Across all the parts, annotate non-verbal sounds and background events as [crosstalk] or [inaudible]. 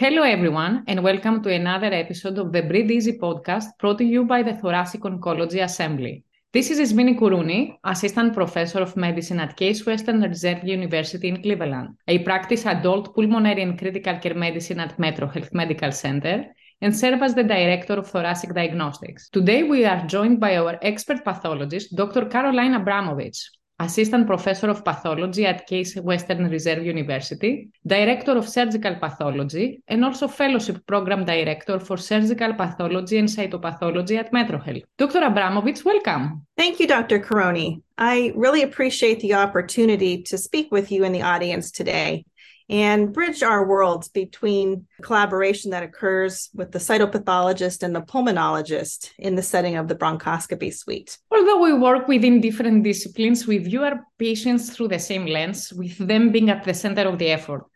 Hello, everyone, and welcome to another episode of the Breathe Easy podcast brought to you by the Thoracic Oncology Assembly. This is Ismini Kourouni, Assistant Professor of Medicine at Case Western Reserve University in Cleveland. I practice adult pulmonary and critical care medicine at Metro Health Medical Center and serve as the Director of Thoracic Diagnostics. Today, we are joined by our expert pathologist, Dr. Caroline Abramovich. Assistant Professor of Pathology at Case Western Reserve University, Director of Surgical Pathology, and also Fellowship Program Director for Surgical Pathology and Cytopathology at MetroHealth. Dr. Abramovich, welcome. Thank you, Dr. Kourouni. I really appreciate the opportunity to speak with you in the audience today and bridge our worlds between collaboration that occurs with the cytopathologist and the pulmonologist in the setting of the bronchoscopy suite. Although we work within different disciplines, we view our patients through the same lens, with them being at the center of the effort.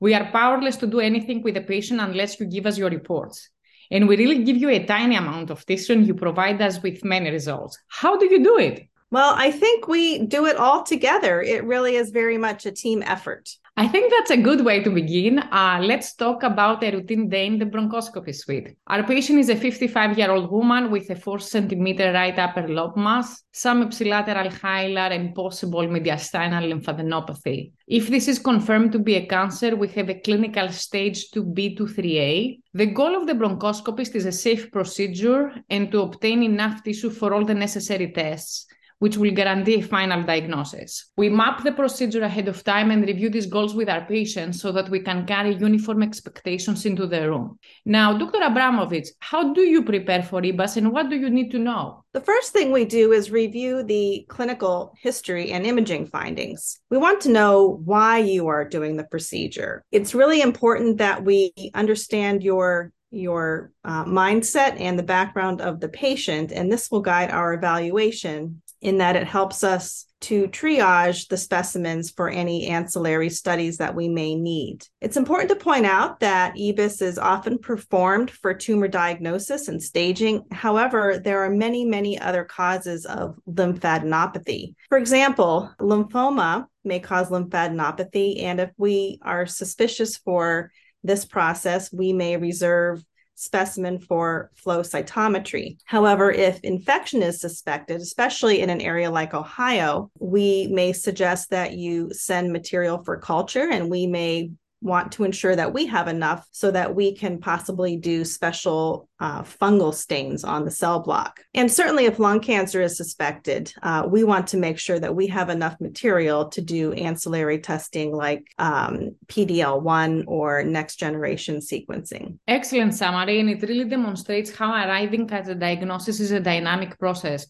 We are powerless to do anything with the patient unless you give us your reports. And we really give you a tiny amount of tissue and you provide us with many results. How do you do it? Well, I think we do it all together. It really is very much a team effort. I think that's a good way to begin. Uh, let's talk about a routine day in the bronchoscopy suite. Our patient is a 55 year old woman with a 4 centimeter right upper lobe mass, some ipsilateral hilar, and possible mediastinal lymphadenopathy. If this is confirmed to be a cancer, we have a clinical stage 2B to 3A. The goal of the bronchoscopist is a safe procedure and to obtain enough tissue for all the necessary tests which will guarantee a final diagnosis. We map the procedure ahead of time and review these goals with our patients so that we can carry uniform expectations into the room. Now, Dr. Abramovich, how do you prepare for EBUS and what do you need to know? The first thing we do is review the clinical history and imaging findings. We want to know why you are doing the procedure. It's really important that we understand your your uh, mindset and the background of the patient, and this will guide our evaluation in that it helps us to triage the specimens for any ancillary studies that we may need. It's important to point out that EBUS is often performed for tumor diagnosis and staging. However, there are many, many other causes of lymphadenopathy. For example, lymphoma may cause lymphadenopathy, and if we are suspicious for this process, we may reserve specimen for flow cytometry. However, if infection is suspected, especially in an area like Ohio, we may suggest that you send material for culture and we may want to ensure that we have enough so that we can possibly do special uh, fungal stains on the cell block. And certainly, if lung cancer is suspected, uh, we want to make sure that we have enough material to do ancillary testing like um, PDL1 or next generation sequencing. Excellent summary, and it really demonstrates how arriving at a diagnosis is a dynamic process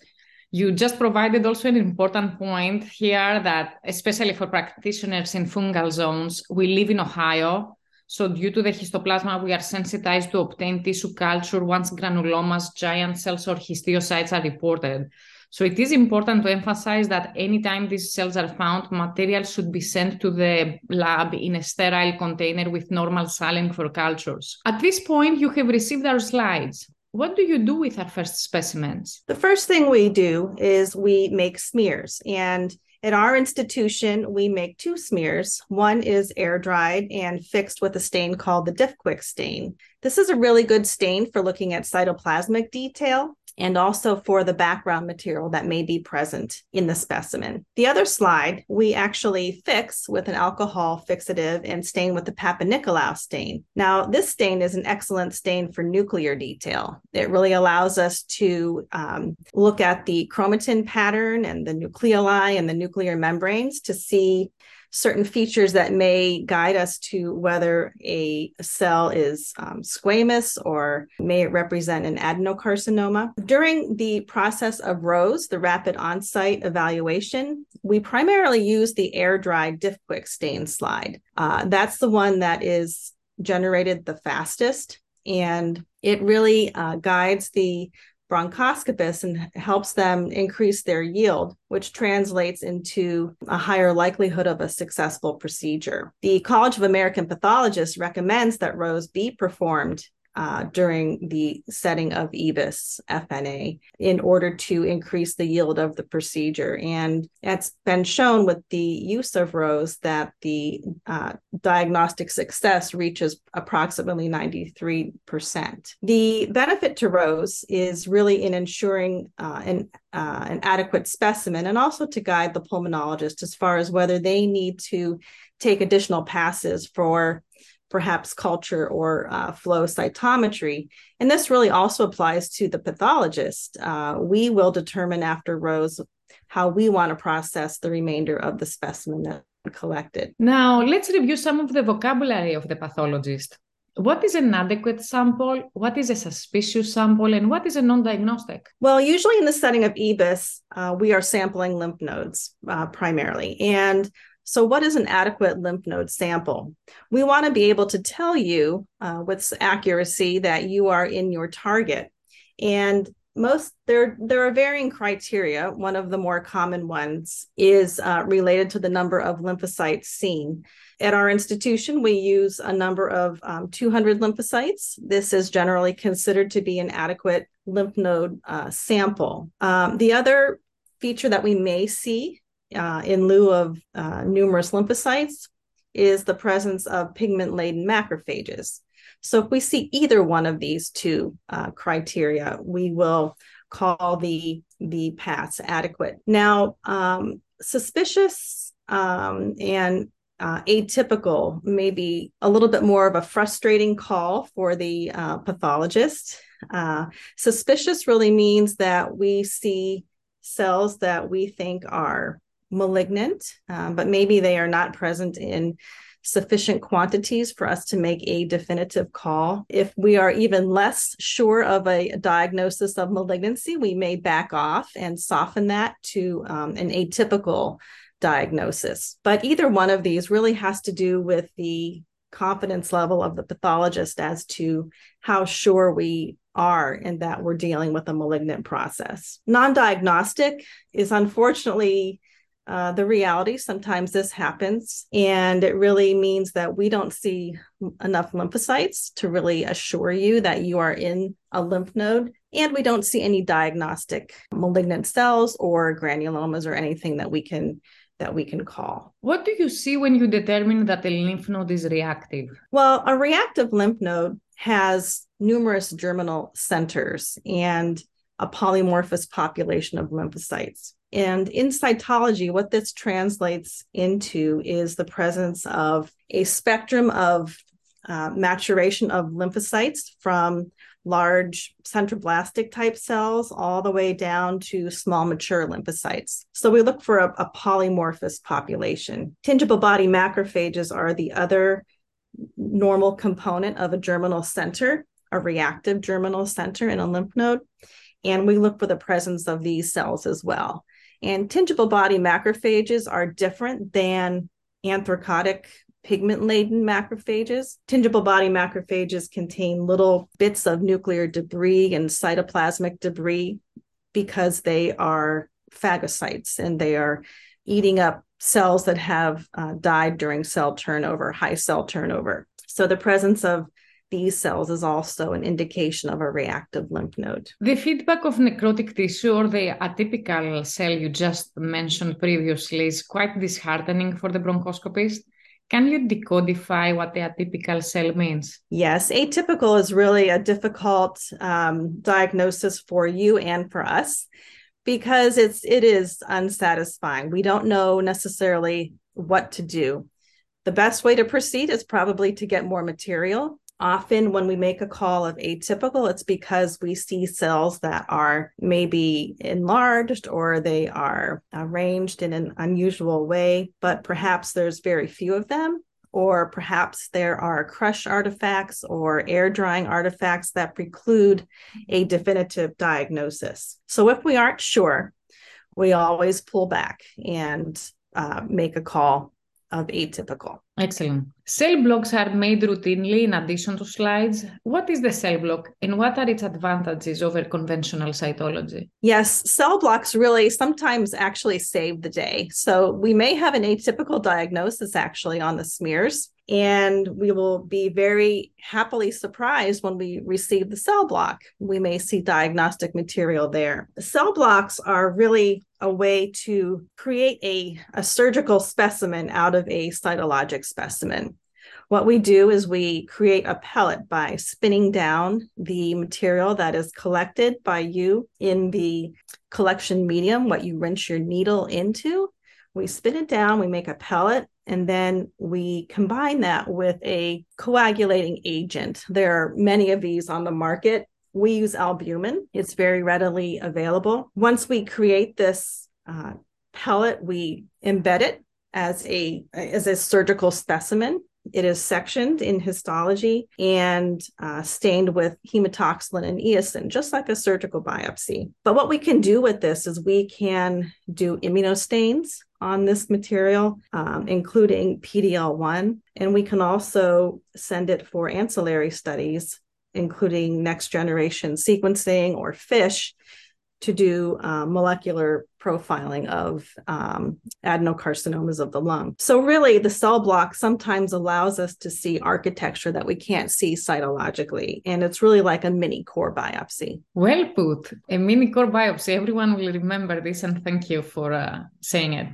you just provided also an important point here that, especially for practitioners in fungal zones, we live in Ohio. So, due to the histoplasma, we are sensitized to obtain tissue culture once granulomas, giant cells, or histiocytes are reported. So, it is important to emphasize that anytime these cells are found, material should be sent to the lab in a sterile container with normal saline for cultures. At this point, you have received our slides what do you do with our first specimens? The first thing we do is we make smears. And at our institution, we make two smears. One is air dried and fixed with a stain called the Diff-Quik stain. This is a really good stain for looking at cytoplasmic detail and also for the background material that may be present in the specimen. The other slide, we actually fix with an alcohol fixative and stain with the Papanicolaou stain. Now, this stain is an excellent stain for nuclear detail. It really allows us to um, look at the chromatin pattern and the nucleoli and the nuclear membranes to see certain features that may guide us to whether a cell is um, squamous or may represent an adenocarcinoma. During the process of ROSE, the rapid on-site evaluation, we primarily use the air-dried Diff-Quik stain slide. Uh, that's the one that is generated the fastest and it really uh, guides the bronchoscopists and helps them increase their yield, which translates into a higher likelihood of a successful procedure. The College of American Pathologists recommends that ROSE be performed uh, during the setting of EBUS FNA in order to increase the yield of the procedure. And it's been shown with the use of ROSE that the uh, diagnostic success reaches approximately 93%. The benefit to ROSE is really in ensuring uh, an, uh, an adequate specimen and also to guide the pulmonologist as far as whether they need to take additional passes for perhaps culture or uh, flow cytometry. And this really also applies to the pathologist. Uh, we will determine after ROSE how we want to process the remainder of the specimen that collected. Now, let's review some of the vocabulary of the pathologist. What is an adequate sample? What is a suspicious sample? And what is a non diagnostic? Well, usually in the setting of EBUS, uh, we are sampling lymph nodes uh, primarily. And so, what is an adequate lymph node sample? We want to be able to tell you uh, with accuracy that you are in your target. And most there there are varying criteria. One of the more common ones is uh, related to the number of lymphocytes seen. At our institution, we use a number of um, 200 lymphocytes. This is generally considered to be an adequate lymph node uh, sample. Um, the other feature that we may see uh, in lieu of uh, numerous lymphocytes is the presence of pigment laden macrophages. So if we see either one of these two uh, criteria, we will call the the paths adequate. Now, um, suspicious um, and uh, atypical may be a little bit more of a frustrating call for the uh, pathologist. Uh, suspicious really means that we see cells that we think are malignant, um, but maybe they are not present in sufficient quantities for us to make a definitive call. If we are even less sure of a diagnosis of malignancy, we may back off and soften that to um, an atypical diagnosis. But either one of these really has to do with the confidence level of the pathologist as to how sure we are in that we're dealing with a malignant process. Non diagnostic is unfortunately uh, the reality. Sometimes this happens, and it really means that we don't see enough lymphocytes to really assure you that you are in a lymph node. And we don't see any diagnostic malignant cells or granulomas or anything that we can that we can call. What do you see when you determine that a lymph node is reactive? Well, a reactive lymph node has numerous germinal centers and a polymorphous population of lymphocytes. And in cytology, what this translates into is the presence of a spectrum of uh, maturation of lymphocytes from large centroblastic type cells all the way down to small mature lymphocytes. So we look for a, a polymorphous population. Tingible body macrophages are the other normal component of a germinal center, a reactive germinal center in a lymph node. And we look for the presence of these cells as well. And tingible body macrophages are different than anthracotic pigment laden macrophages. Tingible body macrophages contain little bits of nuclear debris and cytoplasmic debris because they are phagocytes and they are eating up cells that have uh, died during cell turnover, high cell turnover. So the presence of these cells is also an indication of a reactive lymph node. The feedback of necrotic tissue or the atypical cell you just mentioned previously is quite disheartening for the bronchoscopist. Can you decodify what the atypical cell means? Yes, atypical is really a difficult um, diagnosis for you and for us because it's it is unsatisfying. We don't know necessarily what to do. The best way to proceed is probably to get more material often when we make a call of atypical, it's because we see cells that are maybe enlarged or they are arranged in an unusual way, but perhaps there's very few of them. Or perhaps there are crush artifacts or air drying artifacts that preclude a definitive diagnosis. So, if we aren't sure, we always pull back and uh, make a call of atypical. Excellent. Cell blocks are made routinely in addition to slides. What is the cell block and what are its advantages over conventional cytology? Yes, cell blocks really sometimes actually save the day. So we may have an atypical diagnosis actually on the smears, and we will be very happily surprised when we receive the cell block. We may see diagnostic material there. Cell blocks are really a way to create a, a surgical specimen out of a cytologic specimen. What we do is we create a pellet by spinning down the material that is collected by you in the collection medium, what you rinse your needle into. We spin it down, we make a pellet, and then we combine that with a coagulating agent. There are many of these on the market. We use albumin, it's very readily available. Once we create this uh, pellet, we embed it as a as a surgical specimen it is sectioned in histology and uh, stained with hematoxylin and eosin, just like a surgical biopsy. But what we can do with this is we can do immunostains on this material, um, including PDL1, and we can also send it for ancillary studies, including next generation sequencing or FISH to do uh, molecular profiling of um, adenocarcinomas of the lung. So, really, the cell block sometimes allows us to see architecture that we can't see cytologically. And it's really like a mini core biopsy. Well put. A mini core biopsy. Everyone will remember this, and thank you for uh, saying it.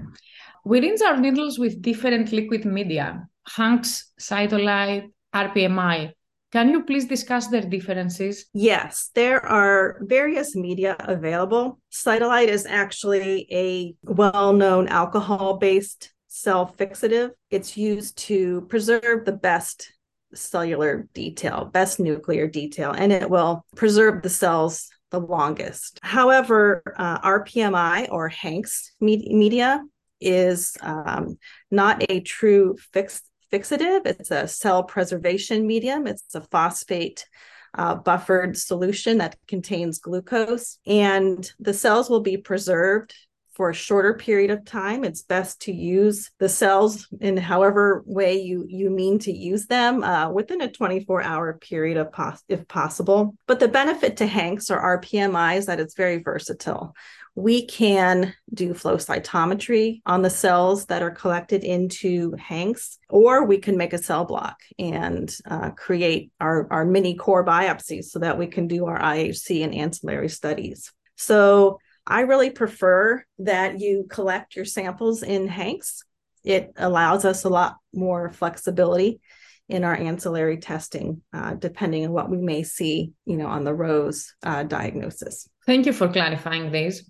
We rinse our needles with different liquid media Hanks, CytoLyt, RPMI. Can you please discuss their differences? Yes, there are various media available. CytoLyt is actually a well known alcohol based cell fixative. It's used to preserve the best cellular detail, best nuclear detail, and it will preserve the cells the longest. However, uh, RPMI or Hanks media is um, not a true fixed fixative. It's a cell preservation medium. It's a phosphate uh, buffered solution that contains glucose, and the cells will be preserved for a shorter period of time. It's best to use the cells in however way you you mean to use them uh, within a 24 hour period of pos- if possible. But the benefit to Hanks or RPMI is that it's very versatile we can do flow cytometry on the cells that are collected into Hanks, or we can make a cell block and uh, create our, our mini core biopsies so that we can do our IHC and ancillary studies. So I really prefer that you collect your samples in Hanks. It allows us a lot more flexibility in our ancillary testing, uh, depending on what we may see, you know, on the Rose uh, diagnosis. Thank you for clarifying this.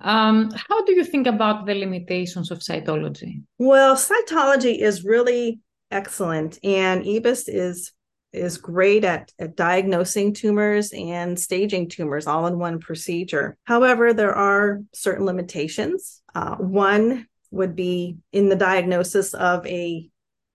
Um, how do you think about the limitations of cytology? Well, cytology is really excellent, and EBUS is is great at, at diagnosing tumors and staging tumors all in one procedure. However, there are certain limitations. Uh, one would be in the diagnosis of a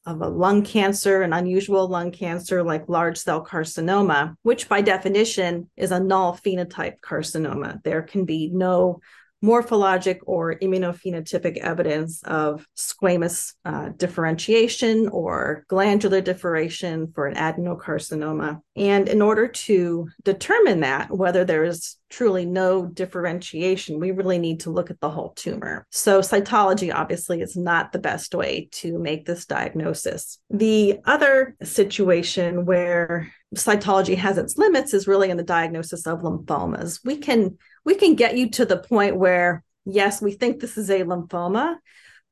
of a lung cancer, an unusual lung cancer like large cell carcinoma, which by definition is a null phenotype carcinoma. There can be no morphologic or immunophenotypic evidence of squamous uh, differentiation or glandular differentiation for an adenocarcinoma. And in order to determine that, whether there is truly no differentiation, we really need to look at the whole tumor. So, cytology obviously is not the best way to make this diagnosis. The other situation where cytology has its limits is really in the diagnosis of lymphomas. We can we can get you to the point where yes, we think this is a lymphoma,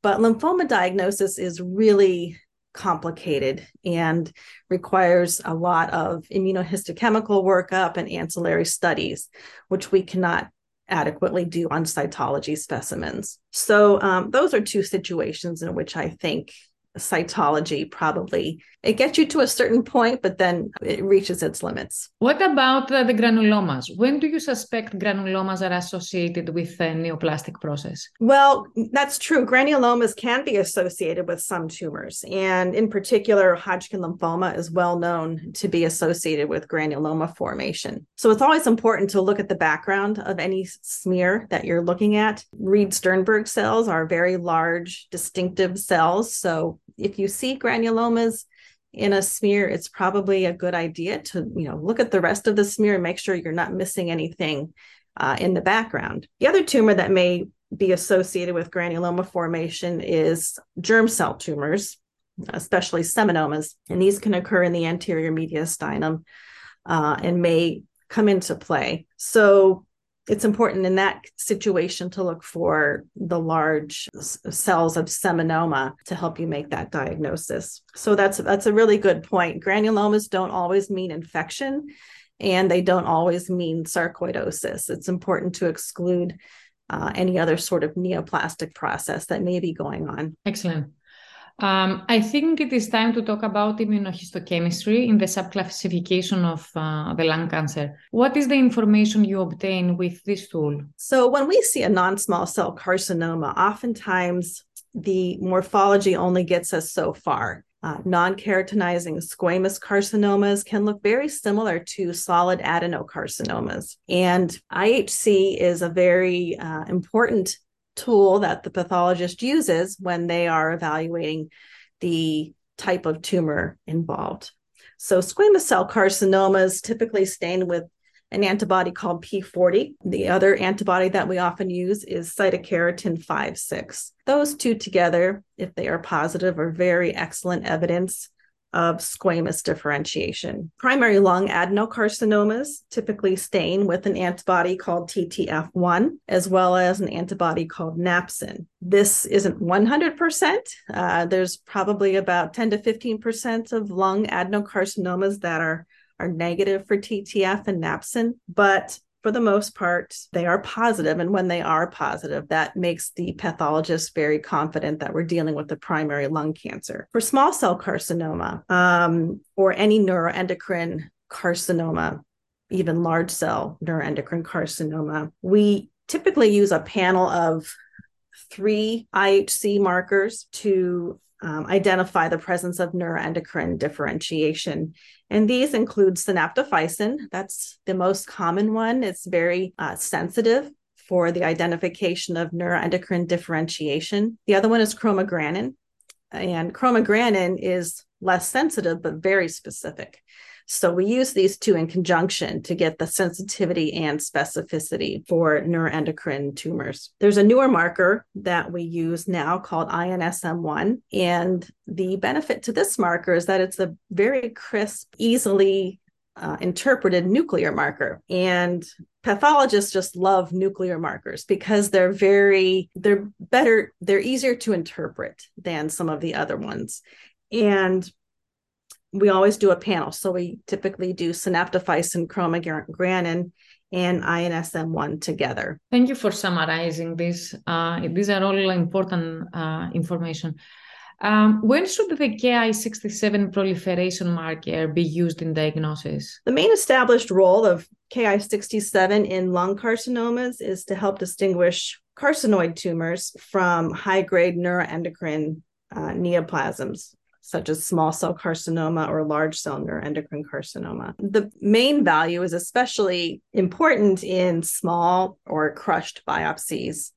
but lymphoma diagnosis is really complicated and requires a lot of immunohistochemical workup and ancillary studies, which we cannot adequately do on cytology specimens. So, um, those are two situations in which I think cytology probably. It gets you to a certain point but then it reaches its limits. What about uh, the granulomas? When do you suspect granulomas are associated with the neoplastic process? Well that's true. Granulomas can be associated with some tumors and in particular hodgkin lymphoma is well known to be associated with granuloma formation. So it's always important to look at the background of any smear that you're looking at. Reed sternberg cells are very large distinctive cells so if you see granulomas in a smear, it's probably a good idea to you know look at the rest of the smear and make sure you're not missing anything uh, in the background. The other tumor that may be associated with granuloma formation is germ cell tumors, especially seminomas, and these can occur in the anterior mediastinum uh, and may come into play. So it's important in that situation to look for the large cells of seminoma to help you make that diagnosis. So that's that's a really good point. Granulomas don't always mean infection and they don't always mean sarcoidosis. It's important to exclude uh, any other sort of neoplastic process that may be going on. Excellent. Um, I think it is time to talk about immunohistochemistry in the subclassification of uh, the lung cancer. What is the information you obtain with this tool? So, when we see a non small cell carcinoma, oftentimes the morphology only gets us so far. Uh, non keratinizing squamous carcinomas can look very similar to solid adenocarcinomas. And IHC is a very uh, important tool that the pathologist uses when they are evaluating the type of tumor involved. So, squamous cell carcinomas typically stain with an antibody called P40. The other antibody that we often use is cytokeratin 5-6. Those two together, if they are positive, are very excellent evidence of squamous differentiation. Primary lung adenocarcinomas typically stain with an antibody called TTF1, as well as an antibody called napsin. This isn't 100%. Uh, there's probably about 10 to 15% of lung adenocarcinomas that are, are negative for TTF and napsin, but for the most part, they are positive. And when they are positive, that makes the pathologist very confident that we're dealing with the primary lung cancer. For small cell carcinoma um, or any neuroendocrine carcinoma, even large cell neuroendocrine carcinoma, we typically use a panel of three IHC markers to um, identify the presence of neuroendocrine differentiation. And these include synaptophysin, that's the most common one. It's very uh, sensitive for the identification of neuroendocrine differentiation. The other one is chromogranin, and chromogranin is less sensitive but very specific. So we use these two in conjunction to get the sensitivity and specificity for neuroendocrine tumors. There's a newer marker that we use now called INSM1. And the benefit to this marker is that it's a very crisp, easily uh, interpreted nuclear marker. And pathologists just love nuclear markers because they're very, they're better, they're easier to interpret than some of the other ones. And we always do a panel. So we typically do synaptophysin, chromogranin, and INSM1 together. Thank you for summarizing this. Uh, these are all important uh, information. Um, when should the Ki67 proliferation marker be used in diagnosis? The main established role of Ki67 in lung carcinomas is to help distinguish carcinoid tumors from high grade neuroendocrine uh, neoplasms such as small cell carcinoma or large cell neuroendocrine carcinoma. The main value is especially important in small or crushed biopsies.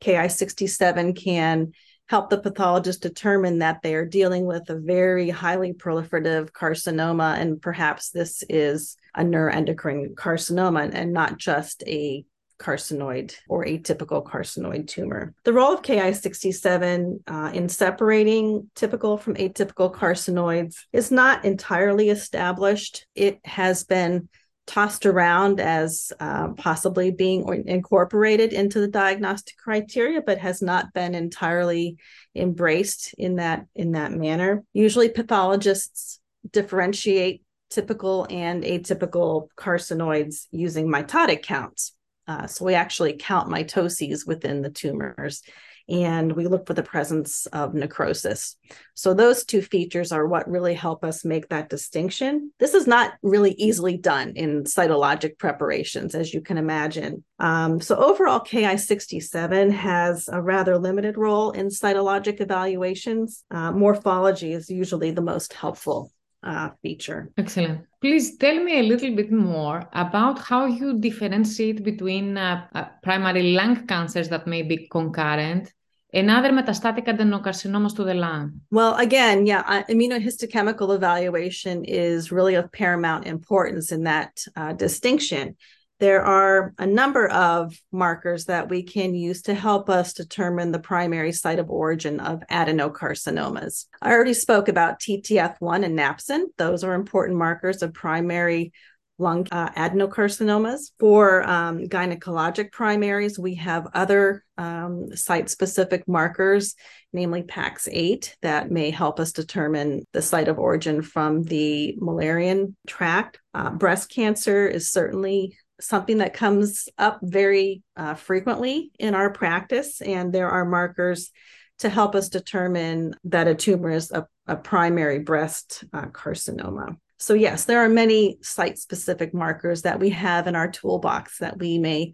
Ki67 can help the pathologist determine that they are dealing with a very highly proliferative carcinoma, and perhaps this is a neuroendocrine carcinoma and not just a carcinoid or atypical carcinoid tumor. The role of Ki67 uh, in separating typical from atypical carcinoids is not entirely established. It has been tossed around as uh, possibly being incorporated into the diagnostic criteria but has not been entirely embraced in that in that manner usually pathologists differentiate typical and atypical carcinoids using mitotic counts uh, so we actually count mitoses within the tumors and we look for the presence of necrosis. So those two features are what really help us make that distinction. This is not really easily done in cytologic preparations, as you can imagine. Um, so overall, Ki67 has a rather limited role in cytologic evaluations. Uh, morphology is usually the most helpful uh, feature. Excellent. Please tell me a little bit more about how you differentiate between uh, uh, primary lung cancers that may be concurrent and other metastatic adenocarcinomas to the lung. Well, again, yeah, uh, immunohistochemical evaluation is really of paramount importance in that uh, distinction. There are a number of markers that we can use to help us determine the primary site of origin of adenocarcinomas. I already spoke about TTF1 and napsin. Those are important markers of primary lung uh, adenocarcinomas. For um, gynecologic primaries, we have other um, site specific markers, namely PAX8, that may help us determine the site of origin from the Mullerian tract. Uh, breast cancer is certainly something that comes up very uh, frequently in our practice, and there are markers to help us determine that a tumor is a, a primary breast uh, carcinoma. So, yes, there are many site specific markers that we have in our toolbox that we may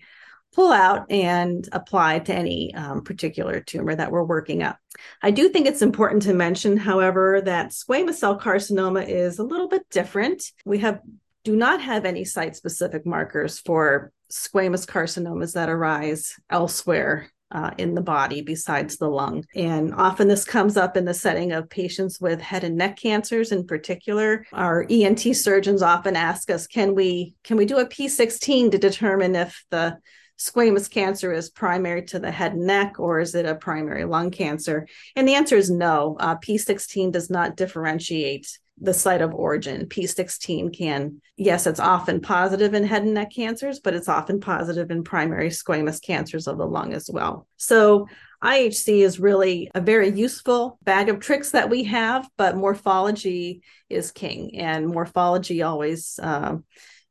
pull out and apply to any um, particular tumor that we're working up. I do think it's important to mention, however, that squamous cell carcinoma is a little bit different. We have do not have any site specific markers for squamous carcinomas that arise elsewhere uh, in the body besides the lung. And often this comes up in the setting of patients with head and neck cancers in particular. Our ENT surgeons often ask us, can we can we do a P16 to determine if the squamous cancer is primary to the head and neck or is it a primary lung cancer? And the answer is no. Uh, P16 does not differentiate the site of origin. P16 can, yes, it's often positive in head and neck cancers, but it's often positive in primary squamous cancers of the lung as well. So IHC is really a very useful bag of tricks that we have, but morphology is king, and morphology always. Uh,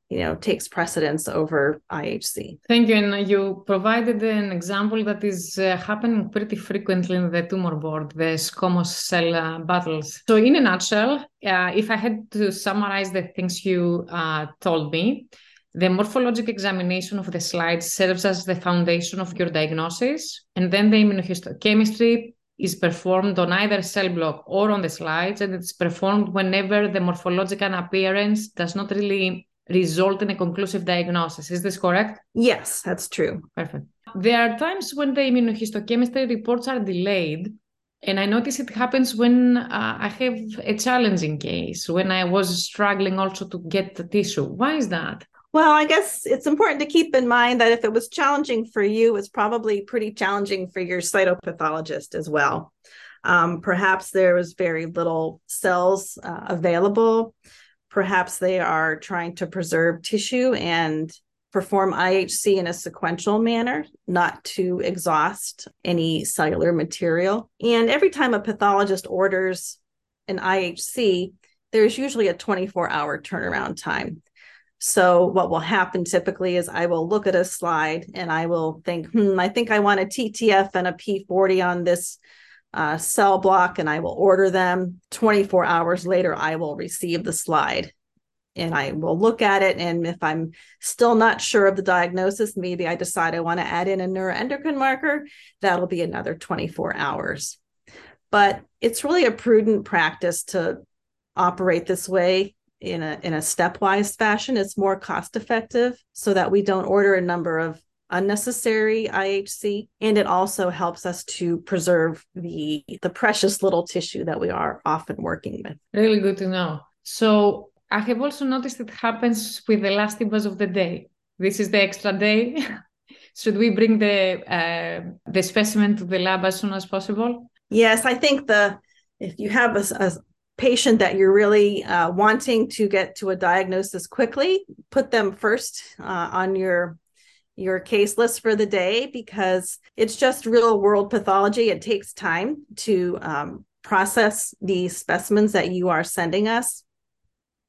you know takes precedence over IHC. Thank you, and you provided an example that is uh, happening pretty frequently in the tumor board, the squamous cell uh, battles. So, in a nutshell, uh, if I had to summarize the things you uh, told me, the morphologic examination of the slides serves as the foundation of your diagnosis, and then the immunohistochemistry is performed on either cell block or on the slides, and it's performed whenever the morphological appearance does not really result in a conclusive diagnosis. Is this correct? Yes, that's true. Perfect. There are times when the immunohistochemistry reports are delayed. And I notice it happens when uh, I have a challenging case, when I was struggling also to get the tissue. Why is that? Well, I guess it's important to keep in mind that if it was challenging for you, it's probably pretty challenging for your cytopathologist as well. Um, perhaps there was very little cells uh, available Perhaps they are trying to preserve tissue and perform IHC in a sequential manner, not to exhaust any cellular material. And every time a pathologist orders an IHC, there's usually a 24 hour turnaround time. So, what will happen typically is I will look at a slide and I will think, hmm, I think I want a TTF and a P40 on this uh, cell block and I will order them. 24 hours later, I will receive the slide and I will look at it. And if I'm still not sure of the diagnosis, maybe I decide I want to add in a neuroendocrine marker, that'll be another 24 hours. But it's really a prudent practice to operate this way in a in a stepwise fashion. It's more cost effective so that we don't order a number of unnecessary IHC and it also helps us to preserve the the precious little tissue that we are often working with. Really good to know. So I have also noticed it happens with the last image of the day. This is the extra day. [laughs] Should we bring the uh, the specimen to the lab as soon as possible? Yes, I think the if you have a, a patient that you're really uh, wanting to get to a diagnosis quickly, put them first uh, on your your case list for the day because it's just real world pathology. It takes time to um, process the specimens that you are sending us.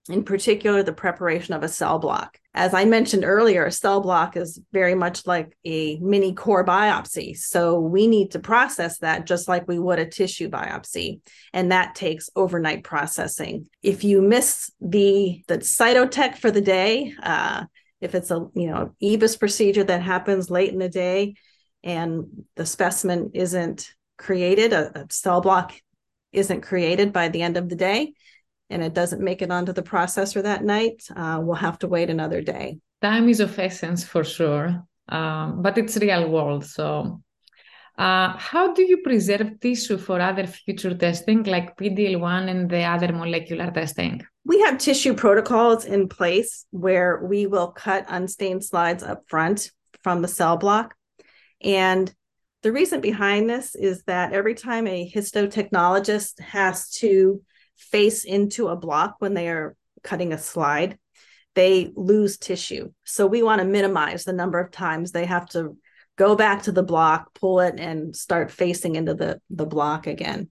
In particular, the preparation of a cell block. As I mentioned earlier, a cell block is very much like a mini core biopsy. So we need to process that just like we would a tissue biopsy. And that takes overnight processing. If you miss the, the cytotech for the day, uh, if it's a you know EBUS procedure that happens late in the day and the specimen isn't created, a, a cell block isn't created by the end of the day, and it doesn't make it onto the processor that night, uh, we'll have to wait another day. Time is of essence for sure, um, but it's real world. So, Uh, how do you preserve tissue for other future testing like PDL1 and the other molecular testing? We have tissue protocols in place where we will cut unstained slides up front from the cell block. And the reason behind this is that every time a histotechnologist has to face into a block when they are cutting a slide, they lose tissue. So we want to minimize the number of times they have to go back to the block, pull it, and start facing into the, the block again.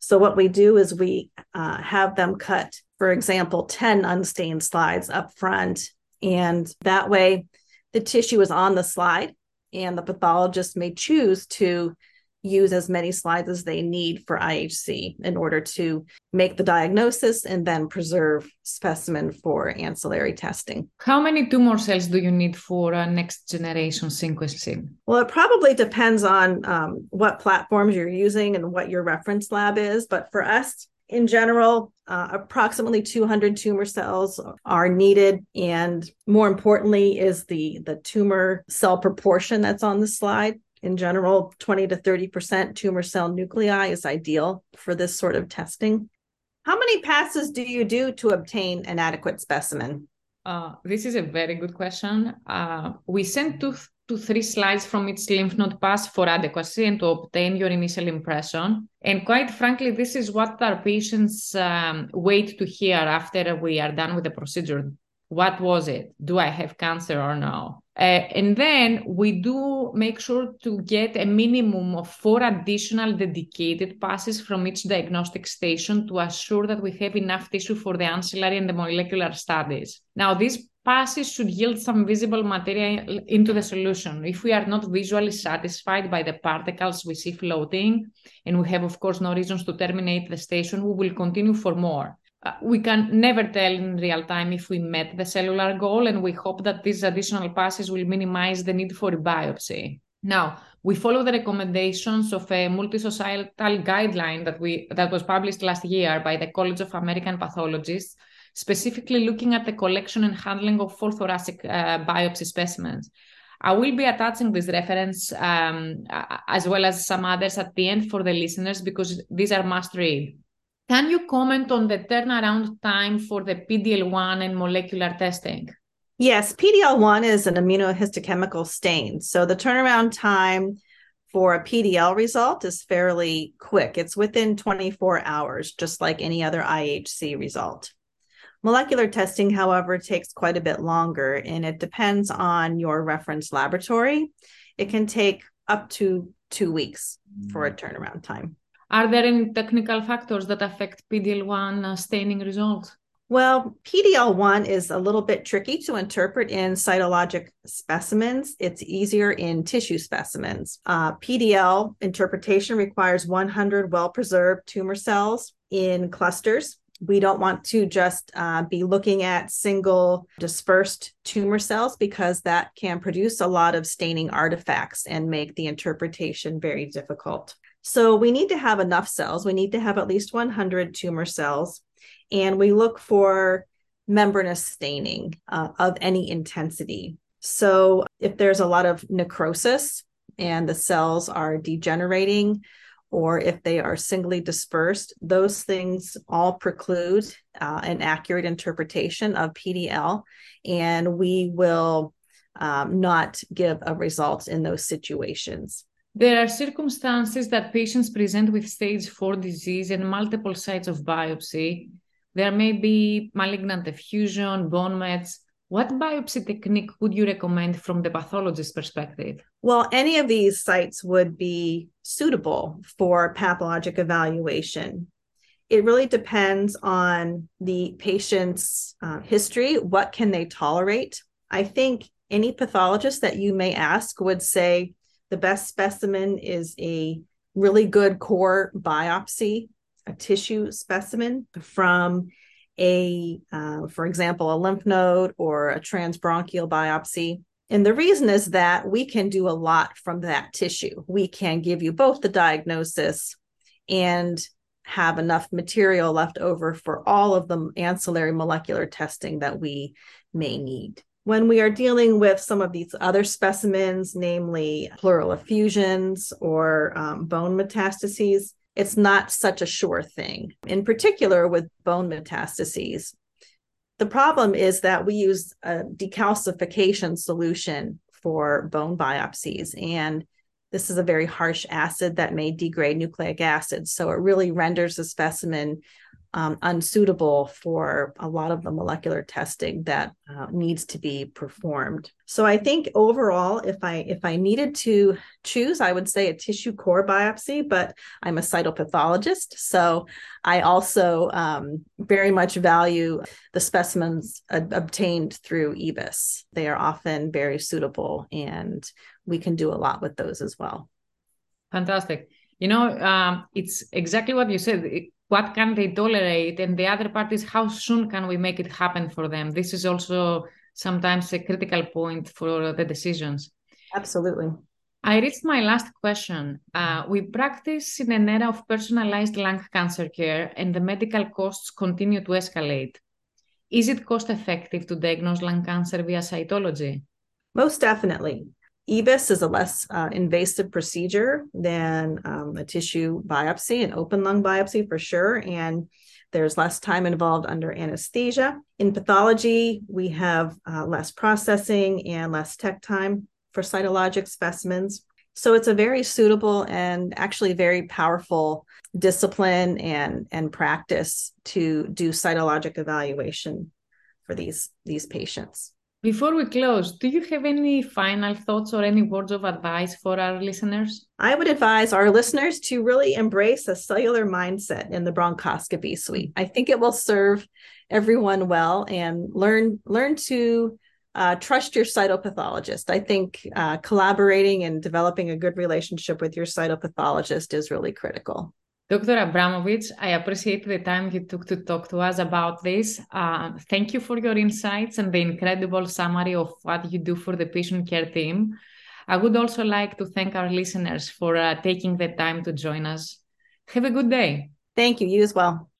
So what we do is we uh, have them cut, for example, 10 unstained slides up front. And that way the tissue is on the slide and the pathologist may choose to use as many slides as they need for IHC in order to make the diagnosis and then preserve specimen for ancillary testing. How many tumor cells do you need for a next generation sequencing? Well, it probably depends on um, what platforms you're using and what your reference lab is. But for us, in general, uh, approximately 200 tumor cells are needed. And more importantly, is the, the tumor cell proportion that's on the slide in general, 20 to 30% tumor cell nuclei is ideal for this sort of testing. How many passes do you do to obtain an adequate specimen? Uh, this is a very good question. Uh, we send two to three slides from each lymph node pass for adequacy and to obtain your initial impression. And quite frankly, this is what our patients um, wait to hear after we are done with the procedure. What was it? Do I have cancer or no? Uh, and then we do make sure to get a minimum of four additional dedicated passes from each diagnostic station to assure that we have enough tissue for the ancillary and the molecular studies. Now, these passes should yield some visible material into the solution. If we are not visually satisfied by the particles we see floating, and we have, of course, no reasons to terminate the station, we will continue for more. Uh, we can never tell in real time if we met the cellular goal, and we hope that these additional passes will minimize the need for biopsy. Now, we follow the recommendations of a multi-societal guideline that we that was published last year by the College of American Pathologists, specifically looking at the collection and handling of full thoracic uh, biopsy specimens. I will be attaching this reference um, as well as some others at the end for the listeners because these are must read. Can you comment on the turnaround time for the PDL1 and molecular testing? Yes, PDL1 is an immunohistochemical stain. So the turnaround time for a PDL result is fairly quick. It's within 24 hours, just like any other IHC result. Molecular testing, however, takes quite a bit longer and it depends on your reference laboratory. It can take up to two weeks for a mm. turnaround time. Are there any technical factors that affect PDL1 uh, staining results? Well, PDL1 is a little bit tricky to interpret in cytologic specimens. It's easier in tissue specimens. Uh, PDL interpretation requires 100 well preserved tumor cells in clusters. We don't want to just uh, be looking at single dispersed tumor cells because that can produce a lot of staining artifacts and make the interpretation very difficult. So we need to have enough cells. We need to have at least 100 tumor cells. And we look for membranous staining uh, of any intensity. So if there's a lot of necrosis and the cells are degenerating, or if they are singly dispersed, those things all preclude uh, an accurate interpretation of PDL. And we will um, not give a result in those situations. There are circumstances that patients present with stage 4 disease and multiple sites of biopsy. There may be malignant effusion, bone mets. What biopsy technique would you recommend from the pathologist perspective? Well, any of these sites would be suitable for pathologic evaluation. It really depends on the patient's uh, history. What can they tolerate? I think any pathologist that you may ask would say, the best specimen is a really good core biopsy, a tissue specimen from a, uh, for example, a lymph node or a transbronchial biopsy. And the reason is that we can do a lot from that tissue. We can give you both the diagnosis and have enough material left over for all of the ancillary molecular testing that we may need. When we are dealing with some of these other specimens, namely pleural effusions or um, bone metastases, it's not such a sure thing. In particular, with bone metastases, the problem is that we use a decalcification solution for bone biopsies. And this is a very harsh acid that may degrade nucleic acid. So it really renders the specimen um, unsuitable for a lot of the molecular testing that uh, needs to be performed. So I think overall, if I if I needed to choose, I would say a tissue core biopsy. But I'm a cytopathologist, so I also um, very much value the specimens obtained through EBUS. They are often very suitable, and we can do a lot with those as well. Fantastic. You know, um, it's exactly what you said. It, what can they tolerate? And the other part is how soon can we make it happen for them? This is also sometimes a critical point for the decisions. Absolutely. I reached my last question. Uh, we practice in an era of personalized lung cancer care and the medical costs continue to escalate. Is it cost effective to diagnose lung cancer via cytology? Most definitely EBUS is a less uh, invasive procedure than um, a tissue biopsy, an open lung biopsy for sure. And there's less time involved under anesthesia. In pathology, we have uh, less processing and less tech time for cytologic specimens. So it's a very suitable and actually very powerful discipline and, and practice to do cytologic evaluation for these, these patients. Before we close, do you have any final thoughts or any words of advice for our listeners? I would advise our listeners to really embrace a cellular mindset in the bronchoscopy suite. I think it will serve everyone well and learn learn to uh, trust your cytopathologist. I think uh, collaborating and developing a good relationship with your cytopathologist is really critical. Dr. Abramovich, I appreciate the time you took to talk to us about this. Uh, thank you for your insights and the incredible summary of what you do for the patient care team. I would also like to thank our listeners for uh, taking the time to join us. Have a good day. Thank you. You as well.